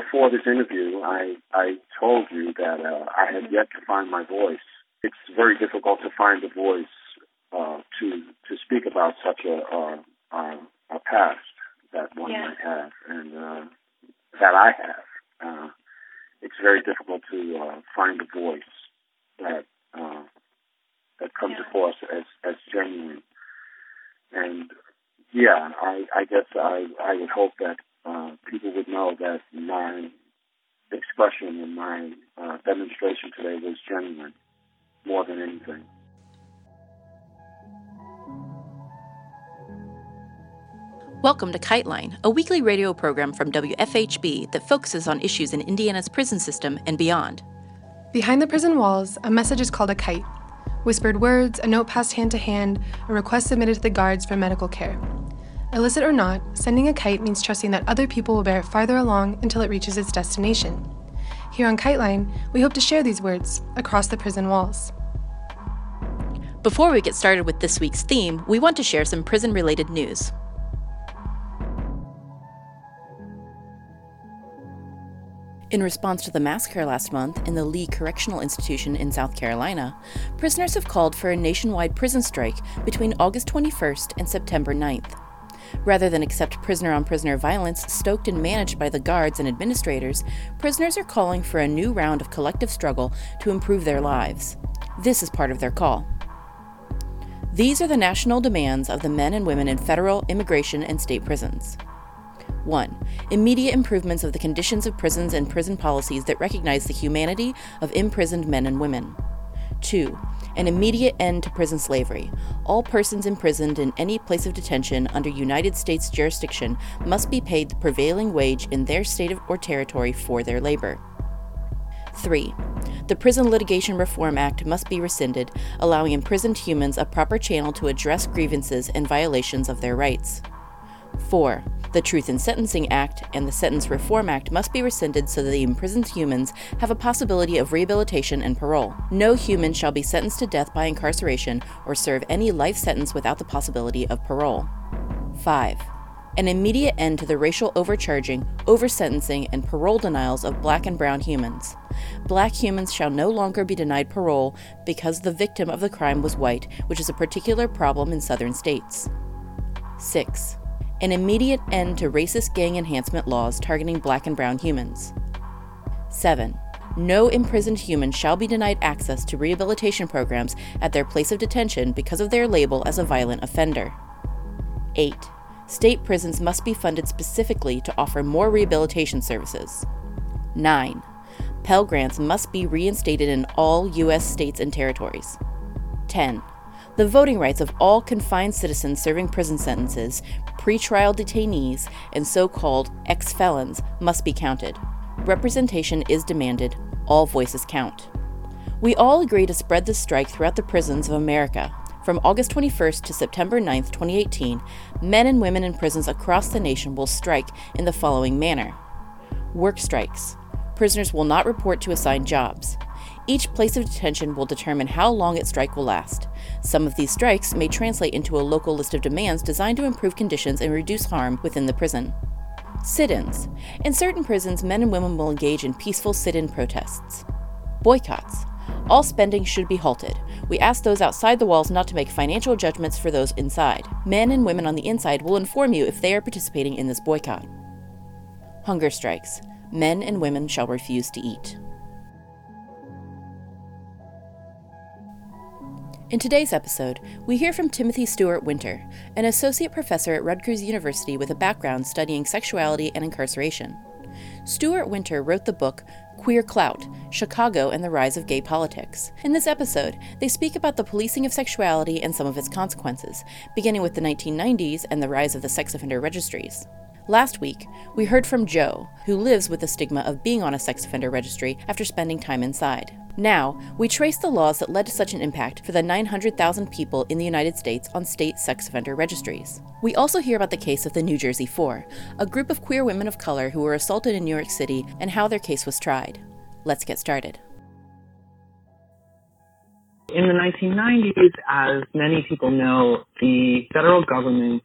before this interview, I I told you that uh, I had yet to find my voice. It's very difficult to find a voice uh, to to speak about such a a, a past that one Yeah. might have and uh, that I have. Uh, it's very difficult to uh, find a voice that uh, that comes Yeah. across as as genuine. And yeah, I I guess I I would hope that uh, people would know that my expression and my uh, demonstration today was genuine more than anything. Welcome to Kite Line, a weekly radio program from WFHB that focuses on issues in Indiana's prison system and beyond. Behind the prison walls, a message is called a kite. Whispered words, a note passed hand to hand, a request submitted to the guards for medical care. Illicit or not, sending a kite means trusting that other people will bear it farther along until it reaches its destination. Here on Kite Line, we hope to share these words across the prison walls. Before we get started with this week's theme, we want to share some prison related news. In response to the massacre last month in the Lee Correctional Institution in South Carolina, prisoners have called for a nationwide prison strike between August 21st and September 9th. Rather than accept prisoner on prisoner violence stoked and managed by the guards and administrators, prisoners are calling for a new round of collective struggle to improve their lives. This is part of their call. These are the national demands of the men and women in federal, immigration, and state prisons. 1. Immediate improvements of the conditions of prisons and prison policies that recognize the humanity of imprisoned men and women. 2. An immediate end to prison slavery. All persons imprisoned in any place of detention under United States jurisdiction must be paid the prevailing wage in their state or territory for their labor. 3. The Prison Litigation Reform Act must be rescinded, allowing imprisoned humans a proper channel to address grievances and violations of their rights. 4. The Truth in Sentencing Act and the Sentence Reform Act must be rescinded so that the imprisoned humans have a possibility of rehabilitation and parole. No human shall be sentenced to death by incarceration or serve any life sentence without the possibility of parole. 5. An immediate end to the racial overcharging, oversentencing, and parole denials of black and brown humans. Black humans shall no longer be denied parole because the victim of the crime was white, which is a particular problem in southern states. 6. An immediate end to racist gang enhancement laws targeting black and brown humans. 7. No imprisoned human shall be denied access to rehabilitation programs at their place of detention because of their label as a violent offender. 8. State prisons must be funded specifically to offer more rehabilitation services. 9. Pell Grants must be reinstated in all U.S. states and territories. 10. The voting rights of all confined citizens serving prison sentences, pretrial detainees, and so called ex felons must be counted. Representation is demanded, all voices count. We all agree to spread this strike throughout the prisons of America. From August 21st to September 9th, 2018, men and women in prisons across the nation will strike in the following manner Work strikes. Prisoners will not report to assigned jobs. Each place of detention will determine how long its strike will last. Some of these strikes may translate into a local list of demands designed to improve conditions and reduce harm within the prison. Sit ins. In certain prisons, men and women will engage in peaceful sit in protests. Boycotts. All spending should be halted. We ask those outside the walls not to make financial judgments for those inside. Men and women on the inside will inform you if they are participating in this boycott. Hunger strikes. Men and women shall refuse to eat. In today's episode, we hear from Timothy Stewart Winter, an associate professor at Rutgers University with a background studying sexuality and incarceration. Stewart Winter wrote the book Queer Clout Chicago and the Rise of Gay Politics. In this episode, they speak about the policing of sexuality and some of its consequences, beginning with the 1990s and the rise of the sex offender registries. Last week, we heard from Joe, who lives with the stigma of being on a sex offender registry after spending time inside. Now, we trace the laws that led to such an impact for the 900,000 people in the United States on state sex offender registries. We also hear about the case of the New Jersey Four, a group of queer women of color who were assaulted in New York City, and how their case was tried. Let's get started. In the 1990s, as many people know, the federal government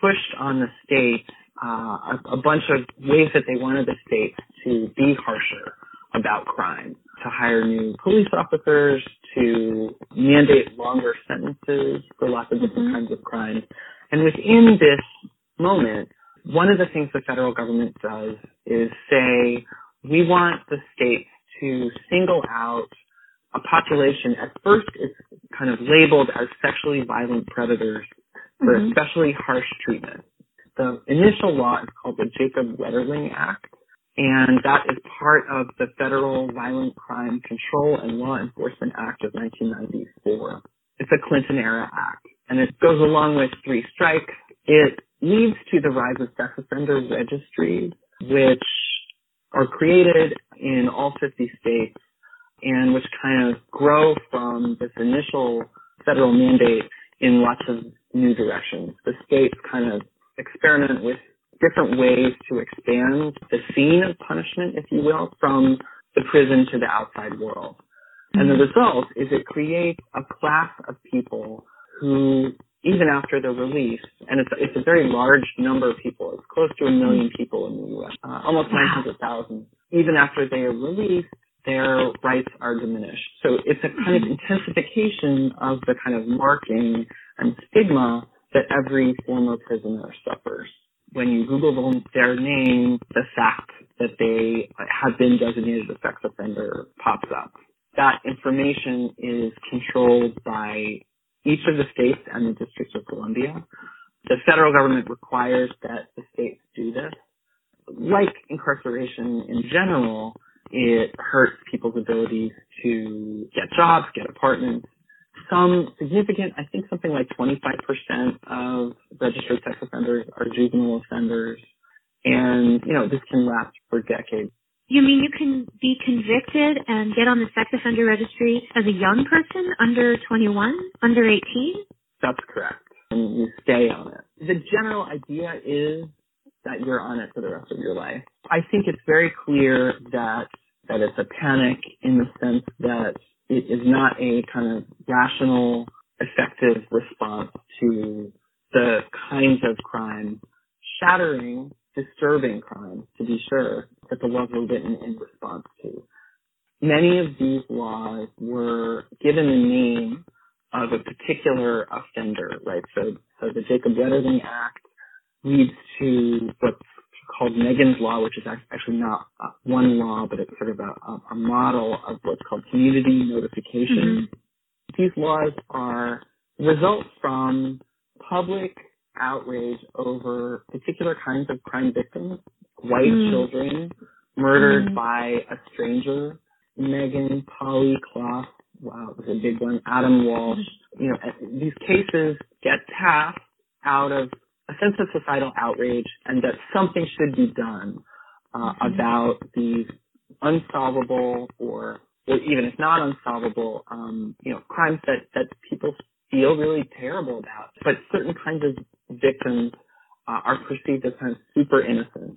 pushed on the states uh, a, a bunch of ways that they wanted the states to be harsher about crime, to hire new police officers, to mandate longer sentences for lots of different mm-hmm. kinds of crimes. And within this moment, one of the things the federal government does is say, we want the states to single out a population. At first, it's kind of labeled as sexually violent predators for mm-hmm. especially harsh treatment. The initial law is called the Jacob Wetterling Act, and that is part of the Federal Violent Crime Control and Law Enforcement Act of 1994. It's a Clinton era act, and it goes along with three strikes. It leads to the rise of sex offender registries, which are created in all 50 states and which kind of grow from this initial federal mandate in lots of new directions. The states kind of experiment with different ways to expand the scene of punishment, if you will, from the prison to the outside world. And the mm-hmm. result is it creates a class of people who, even after they're and it's, it's a very large number of people, it's close to a million people in the U.S., uh, almost 900,000, even after they are released, their rights are diminished. So it's a kind of mm-hmm. intensification of the kind of marking and stigma that every former prisoner suffers. When you Google them, their name, the fact that they have been designated a sex offender pops up. That information is controlled by each of the states and the District of Columbia. The federal government requires that the states do this. Like incarceration in general, it hurts people's abilities to get jobs, get apartments. Some significant, I think something like 25% of registered sex offenders are juvenile offenders. And, you know, this can last for decades. You mean you can be convicted and get on the sex offender registry as a young person under 21, under 18? That's correct. And you stay on it. The general idea is that you're on it for the rest of your life. I think it's very clear that that it's a panic in the sense that it is not a kind of rational, effective response to the kinds of crime, shattering, disturbing crimes, to be sure, that the laws were written in response to. Many of these laws were given the name of a particular offender, right? So, so the Jacob Wetterling Act leads to what's called Megan's Law, which is actually not uh, one law, but it's sort of a, a model of what's called community notification. Mm-hmm. These laws are results from public outrage over particular kinds of crime victims, white mm. children murdered mm. by a stranger, Megan, Polly Klaas, wow, it was a big one, Adam Walsh. You know, these cases get passed out of a sense of societal outrage and that something should be done uh, mm-hmm. about these unsolvable or, or even if not unsolvable, um, you know, crimes that, that people feel really terrible about. But certain kinds of victims uh, are perceived as kind of super innocent.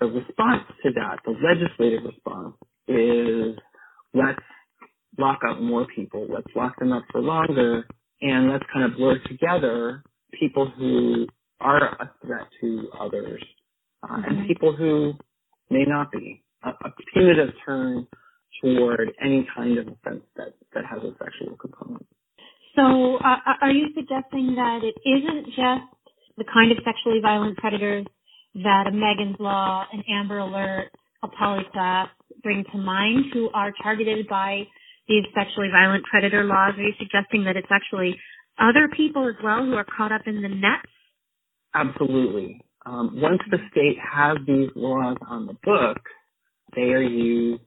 The response to that, the legislative response, is let's lock up more people, let's lock them up for longer, and let's kind of blur together people who are a threat to others uh, mm-hmm. and people who may not be. A, a punitive turn toward any kind of offense that, that has a sexual component. So, uh, are you suggesting that it isn't just the kind of sexually violent predators that a Megan's Law, an Amber Alert, a Polly bring to mind who are targeted by these sexually violent predator laws? Are you suggesting that it's actually other people as well who are caught up in the nets Absolutely. Um, once the state has these laws on the book, they are used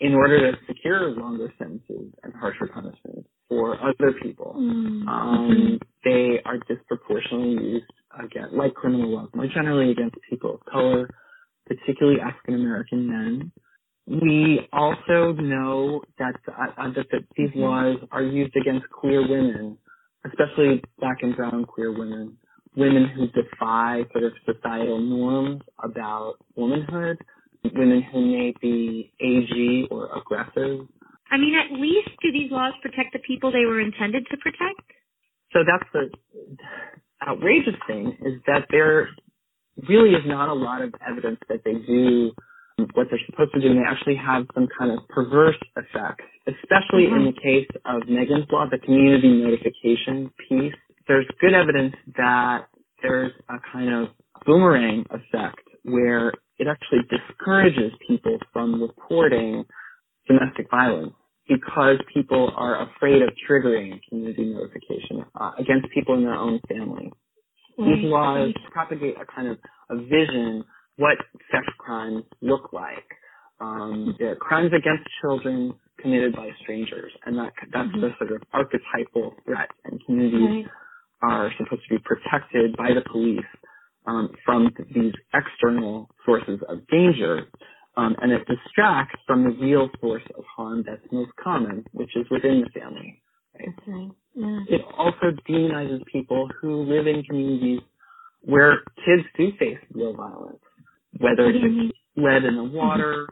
in order to secure longer sentences and harsher punishments for other people. Mm-hmm. Um, they are disproportionately used again, like criminal laws, more generally against people of color, particularly African American men. We also know that, uh, that, that these mm-hmm. laws are used against queer women, especially black and brown queer women women who defy sort of societal norms about womanhood, women who may be AG or aggressive. I mean, at least do these laws protect the people they were intended to protect? So that's the outrageous thing is that there really is not a lot of evidence that they do what they're supposed to do, and they actually have some kind of perverse effect, especially mm-hmm. in the case of Megan's Law, the community notification piece. There's good evidence that there's a kind of boomerang effect where it actually discourages people from reporting domestic violence because people are afraid of triggering community notification uh, against people in their own family. These laws propagate a kind of a vision what sex crimes look like. Um, crimes against children committed by strangers, and that that's mm-hmm. the sort of archetypal threat. And communities. Are supposed to be protected by the police um, from these external sources of danger, um, and it distracts from the real source of harm that's most common, which is within the family. Right? right. Yeah. It also demonizes people who live in communities where kids do face real violence whether it's lead in the water,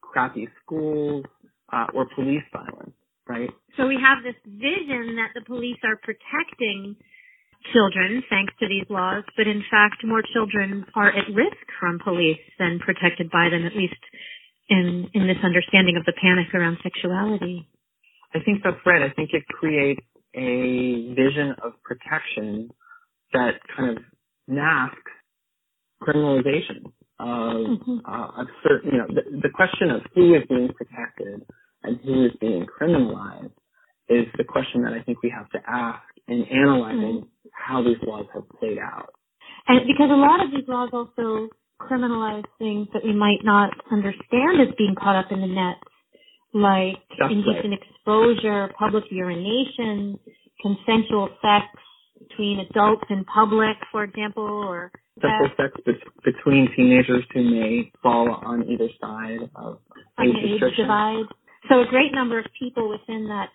crappy schools, uh, or police violence, right? So we have this vision that the police are protecting children thanks to these laws, but in fact more children are at risk from police than protected by them, at least in, in this understanding of the panic around sexuality. I think that's right. I think it creates a vision of protection that kind of masks criminalization of mm-hmm. uh, of certain, you know, the, the question of who is being protected and who is being criminalized is the question that I think we have to ask in analyzing mm-hmm. how these laws have played out. And because a lot of these laws also criminalize things that we might not understand as being caught up in the net, like That's indecent right. exposure, public urination, consensual sex between adults in public, for example, or sexual sex be- between teenagers who may fall on either side of age restriction. divide. So a great number of people within that,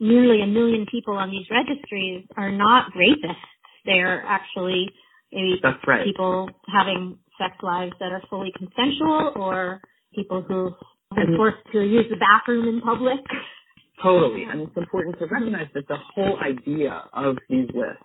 nearly a million people on these registries are not rapists. They're actually maybe right. people having sex lives that are fully consensual or people who've been forced to use the bathroom in public. Totally. And it's important to recognize that the whole idea of these lists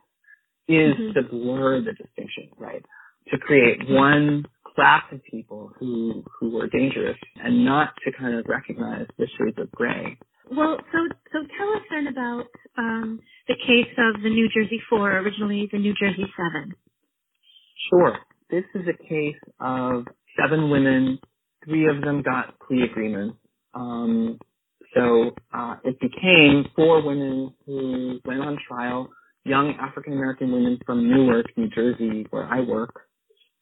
is mm-hmm. to blur the distinction, right? To create one class of people who who are dangerous and not to kind of recognize the shades of gray. Well, so so tell us then about um, the case of the New Jersey Four, originally the New Jersey Seven. Sure. This is a case of seven women. Three of them got plea agreements. Um, so uh, it became four women who went on trial young African American women from Newark, New Jersey, where I work,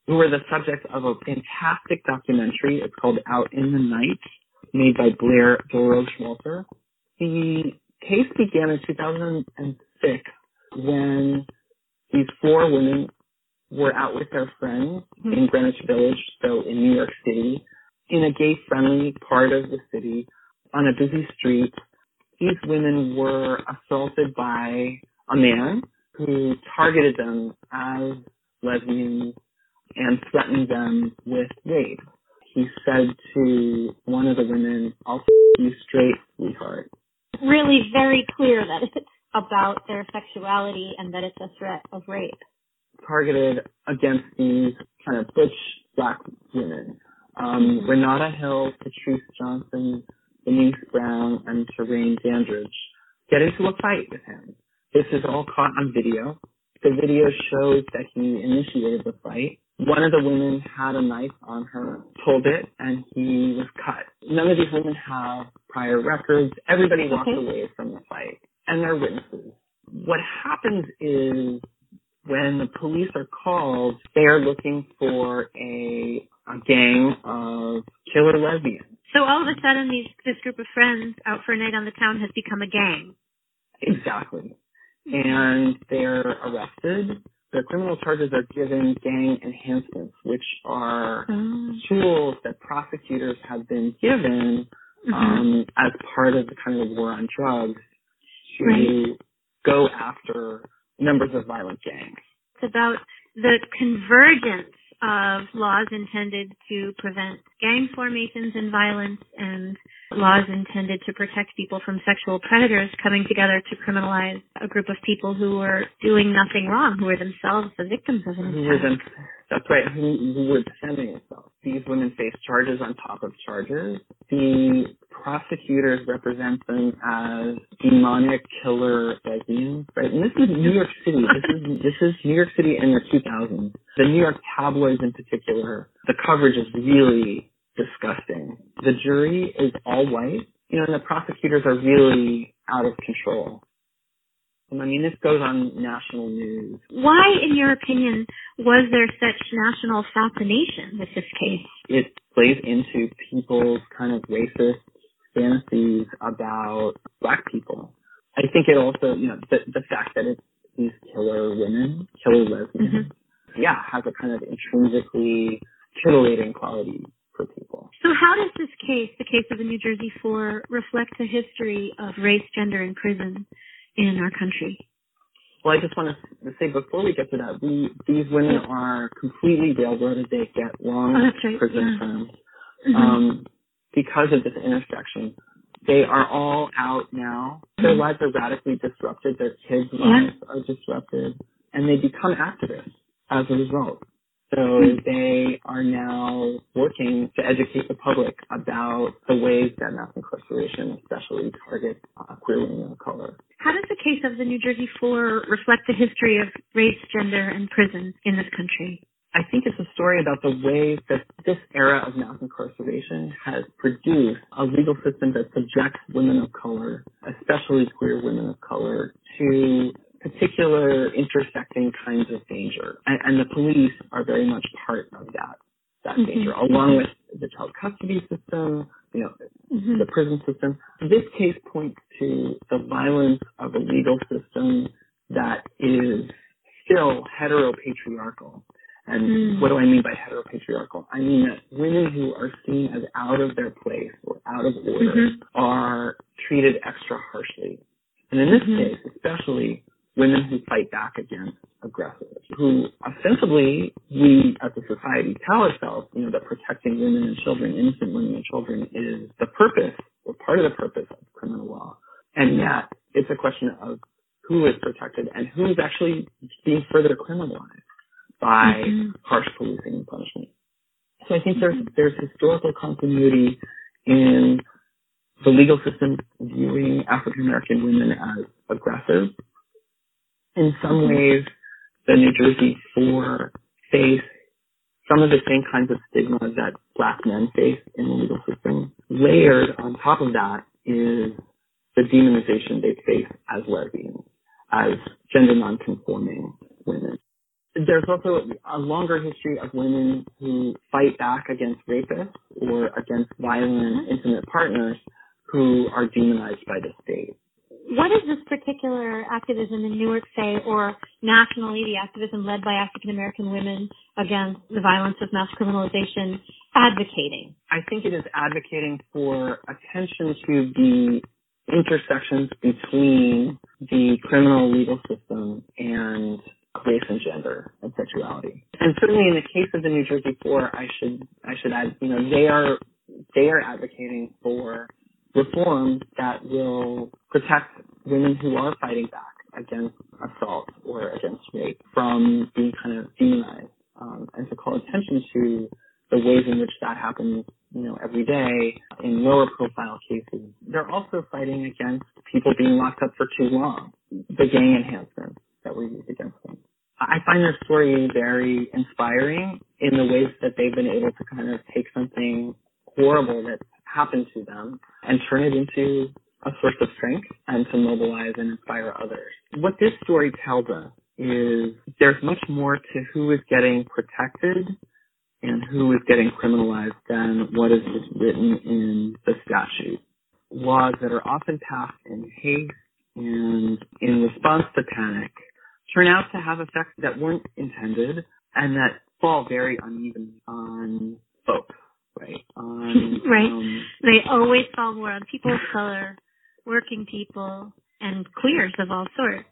who were the subject of a fantastic documentary. It's called Out in the Night, made by Blair Dorosh-Walther. The case began in 2006 when these four women were out with their friends mm-hmm. in Greenwich Village, so in New York City, in a gay-friendly part of the city, on a busy street. These women were assaulted by a man who targeted them as lesbians and threatened them with rape. He said to one of the women, I'll you straight, sweetheart. Really very clear that it's about their sexuality and that it's a threat of rape. Targeted against these kind of butch black women. Um, mm-hmm. Renata Hill, Patreese Johnson, Venice Brown, and Terrain Dandridge get into a fight with him. This is all caught on video. The video shows that he initiated the fight. One of the women had a knife on her, pulled it, and he was cut. None of these women have prior records. Everybody walked away from the fight, and they're witnesses. What happens is when the police are called, they are looking for a, a gang of killer lesbians. So all of a sudden, these, this group of friends out for a night on the town has become a gang. Exactly and they're arrested. The criminal charges are given gang enhancements, which are mm. tools that prosecutors have been given mm-hmm. um, as part of the kind of war on drugs to right. go after members of violent gangs. It's about the convergence of laws intended to prevent gang formations and violence and laws intended to protect people from sexual predators coming together to criminalize a group of people who were doing nothing wrong, who were themselves the victims of an attack. That's right, who, who were defending themselves. These women face charges on top of charges. The prosecutors represent them as demonic killer lesbians, right? And this is New York City. This is this is New York City in the 2000s. The New York tabloids, in particular, the coverage is really disgusting. The jury is all white, you know, and the prosecutors are really out of control. I mean, this goes on national news. Why, in your opinion, was there such national fascination with this case? It plays into people's kind of racist fantasies about black people. I think it also, you know, the, the fact that it's these killer women, killer lesbians, mm-hmm. yeah, has a kind of intrinsically titillating quality for people. So how does this case, the case of the New Jersey Four, reflect the history of race, gender, and prison in our country? Well, I just want to say before we get to that, we these women are completely railroaded. They get long oh, right. prison yeah. terms mm-hmm. um, because of this intersection. They are all out now. Their mm-hmm. lives are radically disrupted. Their kids' lives yeah. are disrupted, and they become activists as a result. So mm-hmm. they are now working to educate the public about the ways that mass incarceration especially targets uh, queer women of color. How does the case of the New Jersey Four reflect the history of race, gender, and prison in this country? I think it's a story about the ways that this era of mass incarceration has produced a legal system that subjects women of color, especially queer women of color, to particular intersecting kinds of danger. And, and the police are very much part of that, that mm-hmm. danger, along with the child custody system, you know, mm-hmm. the prison system. This case points to the violence of a legal system that is still heteropatriarchal. And mm. what do I mean by heteropatriarchal? I mean that women who are seen as out of their place or out of order mm-hmm. are treated extra harshly. And in this mm-hmm. case, especially, women who fight back against aggressors, who ostensibly we as a society tell ourselves, you know, that protecting women and children, innocent women and children is the purpose or part of the purpose of criminal law. And yet it's a question of who is protected and who is actually being further criminalized by mm-hmm. harsh policing and punishment. So I think there's there's historical continuity in the legal system viewing African American women as aggressive in some ways, the New Jersey Four face some of the same kinds of stigma that black men face in the legal system. Layered on top of that is the demonization they face as lesbians, as gender nonconforming women. There's also a longer history of women who fight back against rapists or against violent intimate partners who are demonized by the state what is this particular activism in Newark say, or nationally, the activism led by African American women against the violence of mass criminalization advocating? I think it is advocating for attention to the intersections between the criminal legal system and race and gender and sexuality. And certainly in the case of the New Jersey Four, I should I should add, you know, they are they are advocating for reform that will protect women who are fighting back against assault or against rape from being kind of demonized, um, and to call attention to the ways in which that happens, you know, every day in lower profile cases. They're also fighting against people being locked up for too long, the gang enhancements that were used against them. I find their story very inspiring in the ways that they've been able to kind of take something horrible that's happened to them and turn it into a source of strength and to mobilize and inspire others. What this story tells us is there's much more to who is getting protected and who is getting criminalized than what is written in the statute. Laws that are often passed in haste and in response to panic turn out to have effects that weren't intended and that fall very unevenly on folks right? On, right. Um, they always fall more on people of color, working people, and queers of all sorts.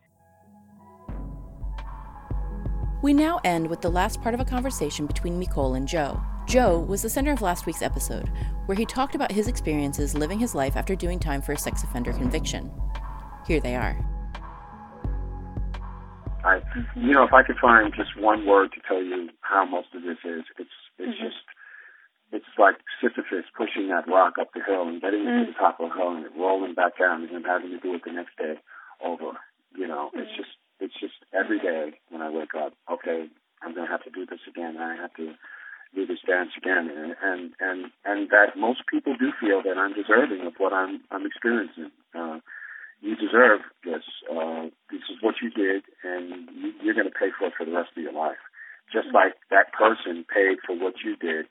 We now end with the last part of a conversation between Nicole and Joe. Joe was the center of last week's episode, where he talked about his experiences living his life after doing time for a sex offender conviction. Here they are. I, you know, if I could find just one word to tell you how most of this is, it's it's mm-hmm. just it's like Sisyphus pushing that rock up the hill and getting mm-hmm. to the top of the hill and it rolling back down and him having to do it the next day over. You know, mm-hmm. it's just it's just every day when I wake up, okay, I'm gonna have to do this again. I have to do this dance again, and and and and that most people do feel that I'm deserving of what I'm I'm experiencing. Uh, you deserve this. Uh, this is what you did, and you, you're going to pay for it for the rest of your life. Just like that person paid for what you did,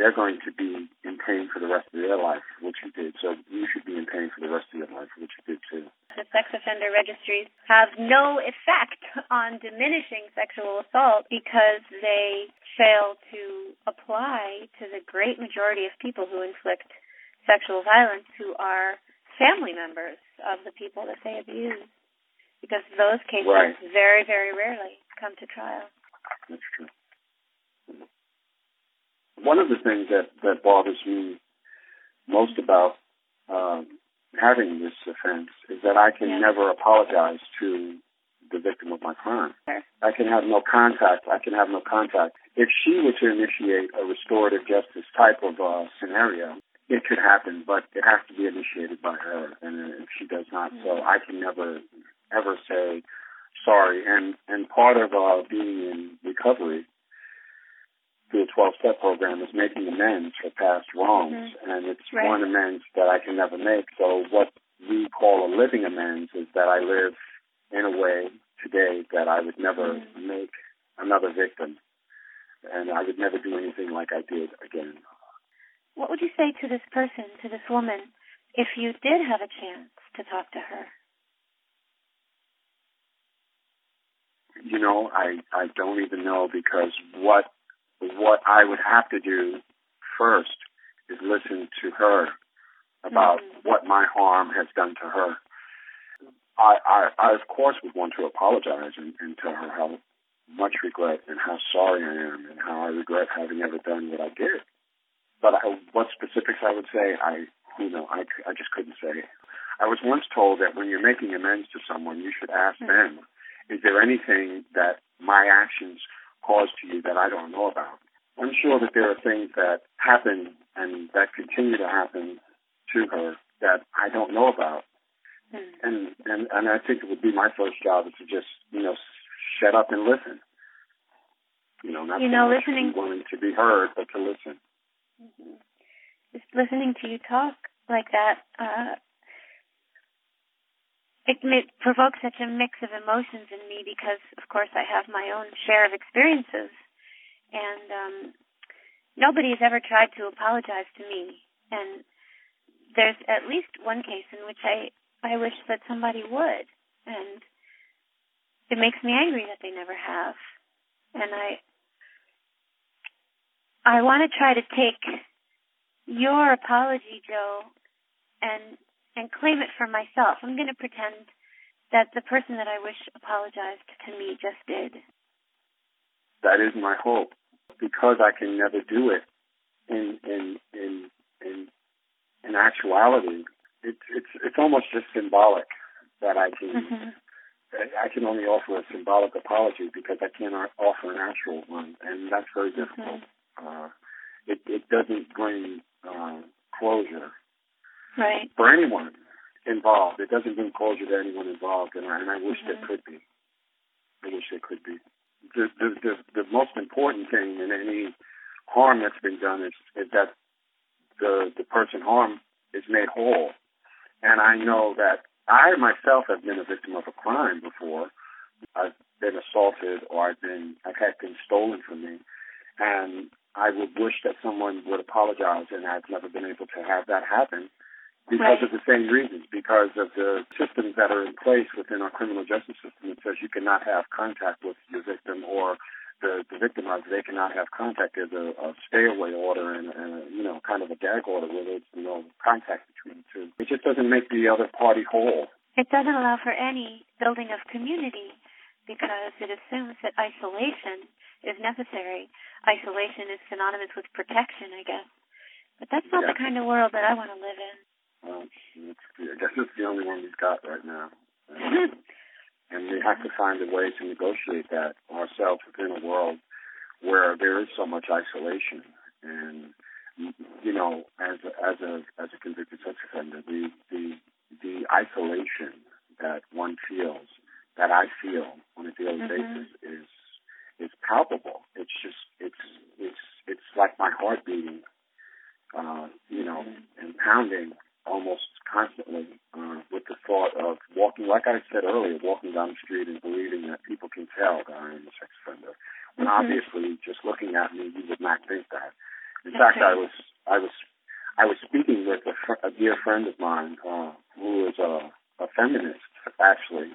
they're going to be in pain for the rest of their life what you did. So you should be in pain for the rest of your life what you did too. The sex offender registries have no effect on diminishing sexual assault because they fail to apply to the great majority of people who inflict sexual violence who are family members of the people that they abuse. Because those cases right. very, very rarely come to trial. That's true. One of the things that, that bothers me most about um, having this offense is that I can yeah. never apologize to the victim of my crime. Sure. I can have no contact. I can have no contact. If she were to initiate a restorative justice type of uh, scenario, it could happen, but it has to be initiated by her, and if she does not, mm-hmm. so I can never ever say sorry. And and part of uh, being in recovery through a 12 step program is making amends for past wrongs, mm-hmm. and it's right. one amends that I can never make. So what we call a living amends is that I live in a way today that I would never mm-hmm. make another victim, and I would never do anything like I did again. What would you say to this person, to this woman, if you did have a chance to talk to her? You know, I I don't even know because what what I would have to do first is listen to her about mm-hmm. what my harm has done to her. I, I, I of course would want to apologize and, and tell her how much regret and how sorry I am and how I regret having ever done what I did. But I, what specifics I would say, I you know, I, I just couldn't say. I was once told that when you're making amends to someone, you should ask mm-hmm. them, is there anything that my actions caused to you that I don't know about? I'm sure that there are things that happen and that continue to happen to her that I don't know about. Mm-hmm. And, and, and I think it would be my first job is to just, you know, shut up and listen. You know, not you know, listening willing to be heard, but to listen. Mm-hmm. Just listening to you talk like that, uh, it, provokes such a mix of emotions in me because, of course, I have my own share of experiences, and um, nobody has ever tried to apologize to me. And there's at least one case in which I I wish that somebody would, and it makes me angry that they never have. And I I want to try to take your apology, Joe, and and claim it for myself. I'm going to pretend that the person that I wish apologized to me just did. That is my hope, because I can never do it in in in in in actuality. It's it's it's almost just symbolic that I can. Mm-hmm. I can only offer a symbolic apology because I cannot offer an actual one, and that's very difficult. Mm-hmm uh, it, it doesn't bring uh, closure right. for anyone involved. It doesn't bring closure to anyone involved, and I, and I wish mm-hmm. there could be. I wish there could be. The, the, the, the most important thing in any harm that's been done is, is that the, the person harmed is made whole. And I know that I myself have been a victim of a crime before. I've been assaulted or I've been I've had things stolen from me. And I would wish that someone would apologize, and I've never been able to have that happen because right. of the same reasons, because of the systems that are in place within our criminal justice system. It says you cannot have contact with your victim or the, the victimizer. They cannot have contact. There's a, a stay away order and, and a, you know, kind of a gag order where there's no contact between the two. It just doesn't make the other party whole. It doesn't allow for any building of community because it assumes that isolation is necessary. Isolation is synonymous with protection, I guess. But that's not yeah. the kind of world that I want to live in. Guess it's the only one we've got right now. and we have to find a way to negotiate that ourselves within a world where there is so much isolation. And you know, as a, as a as a convicted sex offender, the the the isolation that one feels, that I feel on a daily mm-hmm. basis, is is palpable. It's just it's it's it's like my heart beating, uh, you know, mm-hmm. and pounding almost constantly uh, with the thought of walking, like I said earlier, walking down the street and believing that people can tell that I am a sex offender. When mm-hmm. obviously, just looking at me, you would not think that. In fact, I was I was I was speaking with a, fr- a dear friend of mine uh, who is a, a feminist, actually,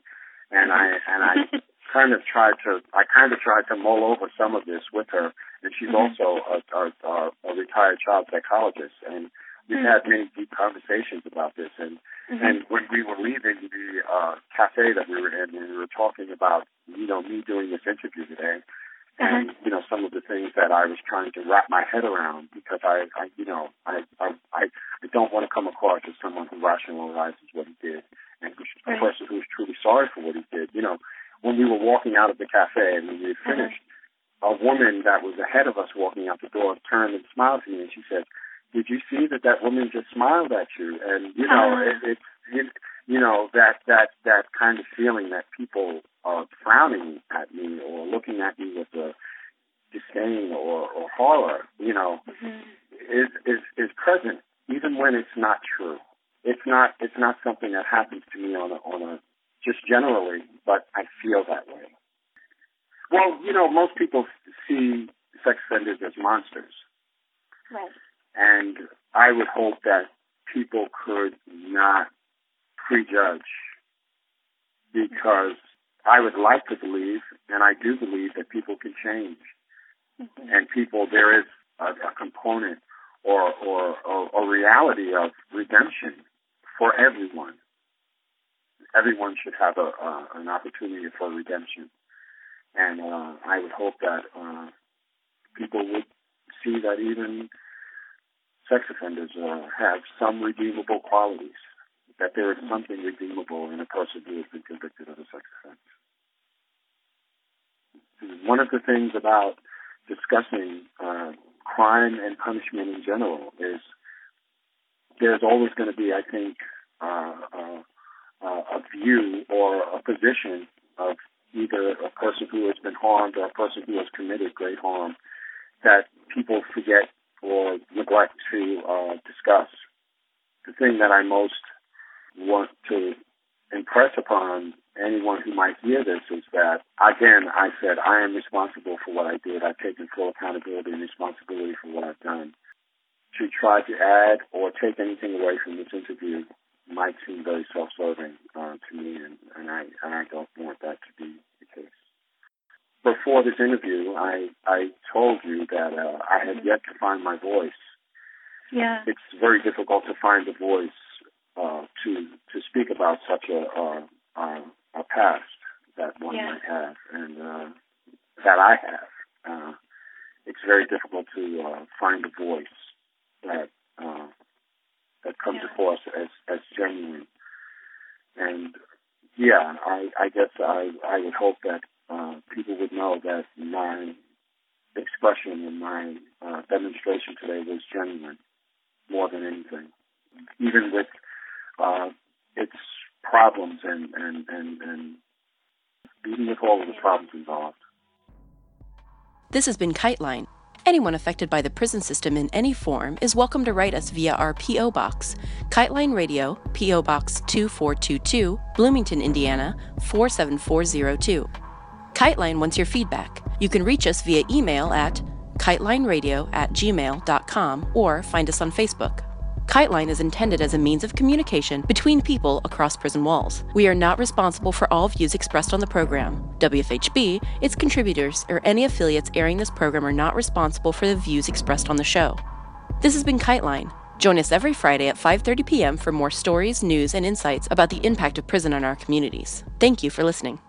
and I and I kind of tried to I kind of tried to mull over some of this with her, and she's mm-hmm. also a, a, a retired child psychologist, and we've mm-hmm. had many deep conversations about this. And mm-hmm. and when we were leaving the uh, cafe that we were in, we were talking about you know me doing this interview today and uh-huh. you know some of the things that I was trying to wrap my head around because I, I you know I I I don't want to come across as someone who rationalizes what he did and who's right. a person who's truly sorry for what he did. You know, when we were walking out of the cafe and when we had uh-huh. finished, uh-huh. a woman that was ahead of us walking out the door turned and smiled to me and she said, "Did you see that that woman just smiled at you?" And you know, uh-huh. it, it, it you know that that that kind of feeling that people are frowning at me or looking at me with a disdain or, or horror, you know, mm-hmm. is is is present even when it's not true. It's not it's not something that happens to me on a on a just generally, but I feel that way. Well, you know, most people see sex offenders as monsters. Right. And I would hope that people could not prejudge because I would like to believe, and I do believe that people can change, mm-hmm. and people there is a, a component or, or or a reality of redemption for everyone. Everyone should have a, uh, an opportunity for redemption, and uh, I would hope that uh, people would see that even sex offenders uh, have some redeemable qualities that there is something redeemable in a person who has been convicted of a sex offense. One of the things about discussing uh, crime and punishment in general is there's always going to be, I think, uh, uh, uh, a view or a position of either a person who has been harmed or a person who has committed great harm that people forget or neglect to uh, discuss. The thing that I most want to impress upon anyone who might hear this is that, again, I said, I am responsible for what I did. I've taken full accountability and responsibility for what I've done. To try to add or take anything away from this interview might seem very self-serving uh, to me, and, and I and I don't want that to be. Before this interview, I I told you that uh, I had yet to find my voice. Yeah, it's very difficult to find a voice uh, to to speak about such a a, a past that one yeah. might have and uh, that I have. Uh, it's very difficult to uh, find a voice that uh, that comes yeah. across as as genuine. And yeah, I, I guess I I would hope that uh, people would know that my expression and my uh, demonstration today was genuine more than anything. Even with uh, its problems and, and, and, and even with all of the problems involved. This has been Kiteline. Anyone affected by the prison system in any form is welcome to write us via our P.O. Box, Kiteline Radio, P.O. Box 2422, Bloomington, Indiana 47402. Kiteline wants your feedback. You can reach us via email at kitelineradio at gmail.com or find us on Facebook. KiteLine is intended as a means of communication between people across prison walls. We are not responsible for all views expressed on the program. WFHB, its contributors, or any affiliates airing this program are not responsible for the views expressed on the show. This has been KiteLine. Join us every Friday at 5:30 p.m. for more stories, news, and insights about the impact of prison on our communities. Thank you for listening.